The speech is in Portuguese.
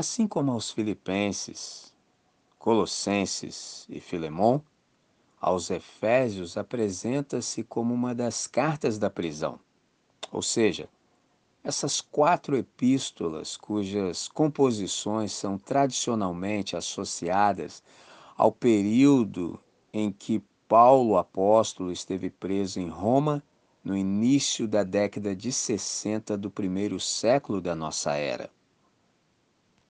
Assim como aos Filipenses, Colossenses e Filemon, aos Efésios apresenta-se como uma das cartas da prisão. Ou seja, essas quatro epístolas, cujas composições são tradicionalmente associadas ao período em que Paulo apóstolo esteve preso em Roma no início da década de 60 do primeiro século da nossa era.